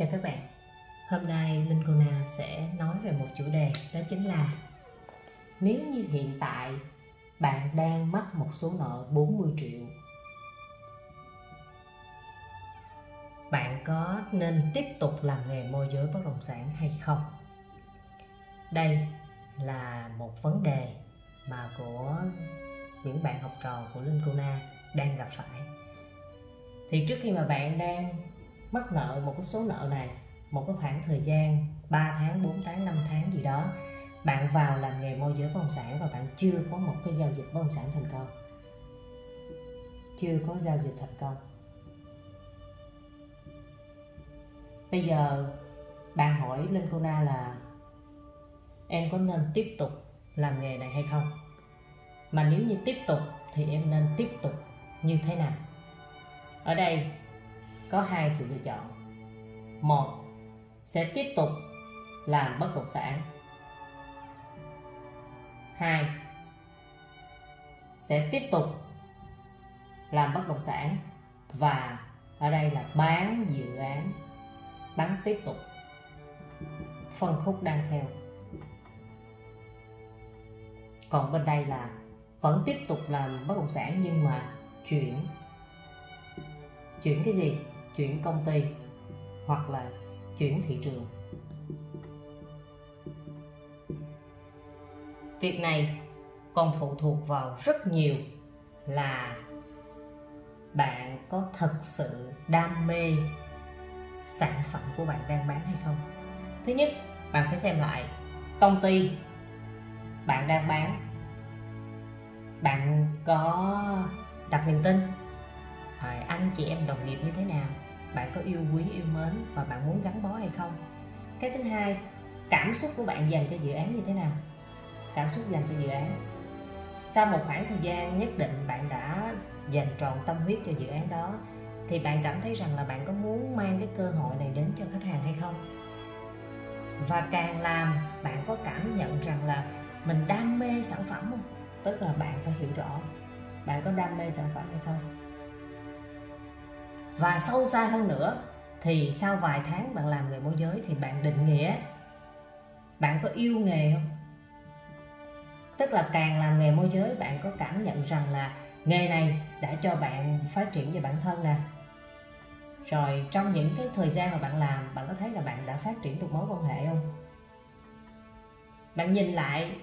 Chào các bạn Hôm nay Linh Cô Na sẽ nói về một chủ đề, đó chính là Nếu như hiện tại bạn đang mắc một số nợ 40 triệu, Bạn có nên tiếp tục làm nghề môi giới bất động sản hay không? Đây là một vấn đề mà của những bạn học trò của Linh Cô Na đang gặp phải thì trước khi mà bạn đang mắc nợ một cái số nợ này, một cái khoảng thời gian 3 tháng 4 tháng 5 tháng gì đó, bạn vào làm nghề môi giới bất động sản và bạn chưa có một cái giao dịch bất động sản thành công. Chưa có giao dịch thành công. Bây giờ bạn hỏi lên cô na là em có nên tiếp tục làm nghề này hay không? Mà nếu như tiếp tục thì em nên tiếp tục như thế nào? Ở đây có hai sự lựa chọn. Một, sẽ tiếp tục làm bất động sản. Hai, sẽ tiếp tục làm bất động sản. Và ở đây là bán dự án, bán tiếp tục. Phân khúc đang theo. Còn bên đây là vẫn tiếp tục làm bất động sản nhưng mà chuyển chuyển cái gì? Chuyển công ty hoặc là chuyển thị trường. Việc này còn phụ thuộc vào rất nhiều là bạn có thật sự đam mê sản phẩm của bạn đang bán hay không. Thứ nhất, bạn phải xem lại công ty bạn đang bán. Bạn có đặt niềm tin anh, chị em đồng nghiệp như thế nào? Bạn có yêu quý, yêu mến và bạn muốn gắn bó hay không? Cái thứ hai, cảm xúc của bạn dành cho dự án như thế nào? Cảm xúc dành cho dự án. Sau một khoảng thời gian nhất định bạn đã dành trọn tâm huyết cho dự án đó, thì bạn cảm thấy rằng là bạn có muốn mang cái cơ hội này đến cho khách hàng hay không? Và càng làm, bạn có cảm nhận rằng là mình đam mê sản phẩm không? Tức là bạn phải hiểu rõ, bạn có đam mê sản phẩm hay không? Và sâu xa hơn nữa, thì sau vài tháng bạn làm nghề môi giới thì bạn định nghĩa, bạn có yêu nghề không? Tức là càng làm nghề môi giới, bạn có cảm nhận rằng là nghề này đã cho bạn phát triển về bản thân nè. Rồi trong những cái thời gian mà bạn làm, bạn có thấy là bạn đã phát triển được mối quan hệ không? Bạn nhìn lại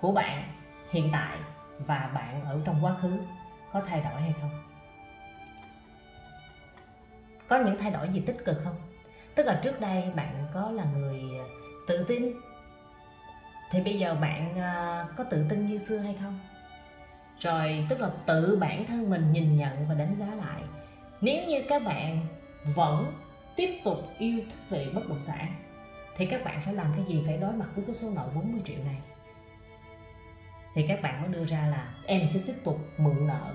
của bạn hiện tại và bạn ở trong quá khứ có thay đổi hay không? Có những thay đổi gì tích cực không? Tức là trước đây bạn có là người à, tự tin. Thì bây giờ bạn à, có tự tin như xưa hay không? Rồi tức là tự bản thân mình nhìn nhận và đánh giá lại. Nếu như các bạn vẫn tiếp tục yêu thích về bất động sản, thì các bạn phải làm cái gì? Phải đối mặt với cái số nợ 40 triệu này. Thì các bạn mới đưa ra là em sẽ tiếp tục mượn nợ.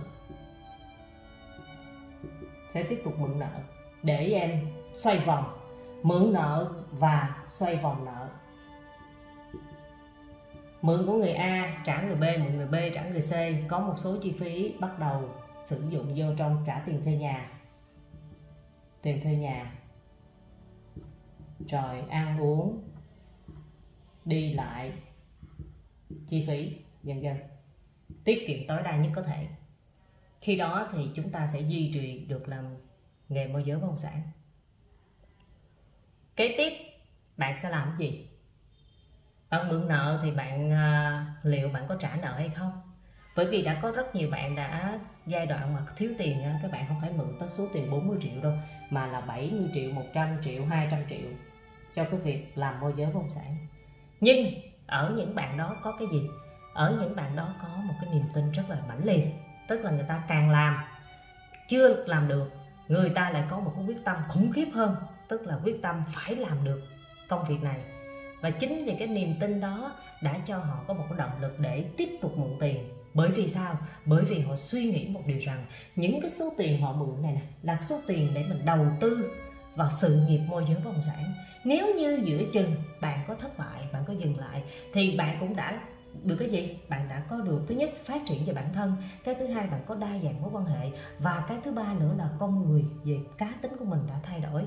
Sẽ tiếp tục mượn nợ để em xoay vòng, mượn nợ và xoay vòng nợ. Mượn của người A trả người B, mượn người B trả người C, có một số chi phí bắt đầu sử dụng vô trong trả tiền thuê nhà. Tiền thuê nhà. Rồi ăn uống, đi lại, chi phí dần dần tiết kiệm tối đa nhất có thể. Khi đó thì chúng ta sẽ duy trì được làm nghề môi giới bất động sản. Kế tiếp bạn sẽ làm cái gì? Bạn mượn nợ thì bạn à, liệu bạn có trả nợ hay không? Bởi vì đã có rất nhiều bạn đã giai đoạn mà thiếu tiền các bạn không phải mượn tới số tiền 40 triệu đâu mà là 70 triệu 100 triệu 200 triệu cho cái việc làm môi giới bất động sản. Nhưng ở những bạn đó có cái gì? Ở những bạn đó có một cái niềm tin rất là mãnh liệt tức là người ta càng làm chưa làm được người ta lại có một cái quyết tâm khủng khiếp hơn, tức là quyết tâm phải làm được công việc này. Và chính vì cái niềm tin đó đã cho họ có một cái động lực để tiếp tục mượn tiền. Bởi vì sao? Bởi vì họ suy nghĩ một điều rằng những cái số tiền họ mượn này nè, là số tiền để mình đầu tư vào sự nghiệp môi giới bất động sản. Nếu như giữa chừng bạn có thất bại, bạn có dừng lại, thì bạn cũng đã được cái gì? Bạn đã có được thứ nhất, phát triển về bản thân. Cái thứ hai, bạn có đa dạng mối quan hệ. Và cái thứ ba nữa là con người về cá tính của mình đã thay đổi.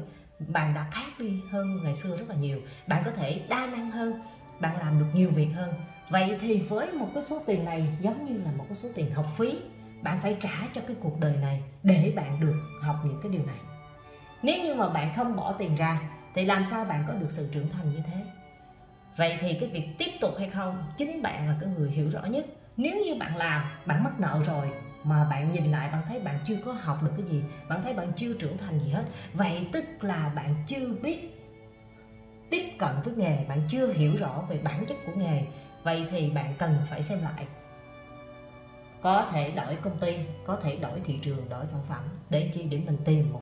Bạn đã khác đi hơn ngày xưa rất là nhiều. Bạn có thể đa năng hơn. Bạn làm được nhiều việc hơn. Vậy thì với một cái số tiền này, giống như là một cái số tiền học phí, bạn phải trả cho cái cuộc đời này để bạn được học những cái điều này. Nếu như mà bạn không bỏ tiền ra, thì làm sao bạn có được sự trưởng thành như thế? Vậy thì cái việc tiếp tục hay không, chính bạn là cái người hiểu rõ nhất. Nếu như bạn làm, bạn mắc nợ rồi, mà bạn nhìn lại, bạn thấy bạn chưa có học được cái gì, bạn thấy bạn chưa trưởng thành gì hết. Vậy tức là bạn chưa biết tiếp cận với nghề, bạn chưa hiểu rõ về bản chất của nghề. Vậy thì bạn cần phải xem lại. Có thể đổi công ty, có thể đổi thị trường, đổi sản phẩm, để chi? Để mình tìm một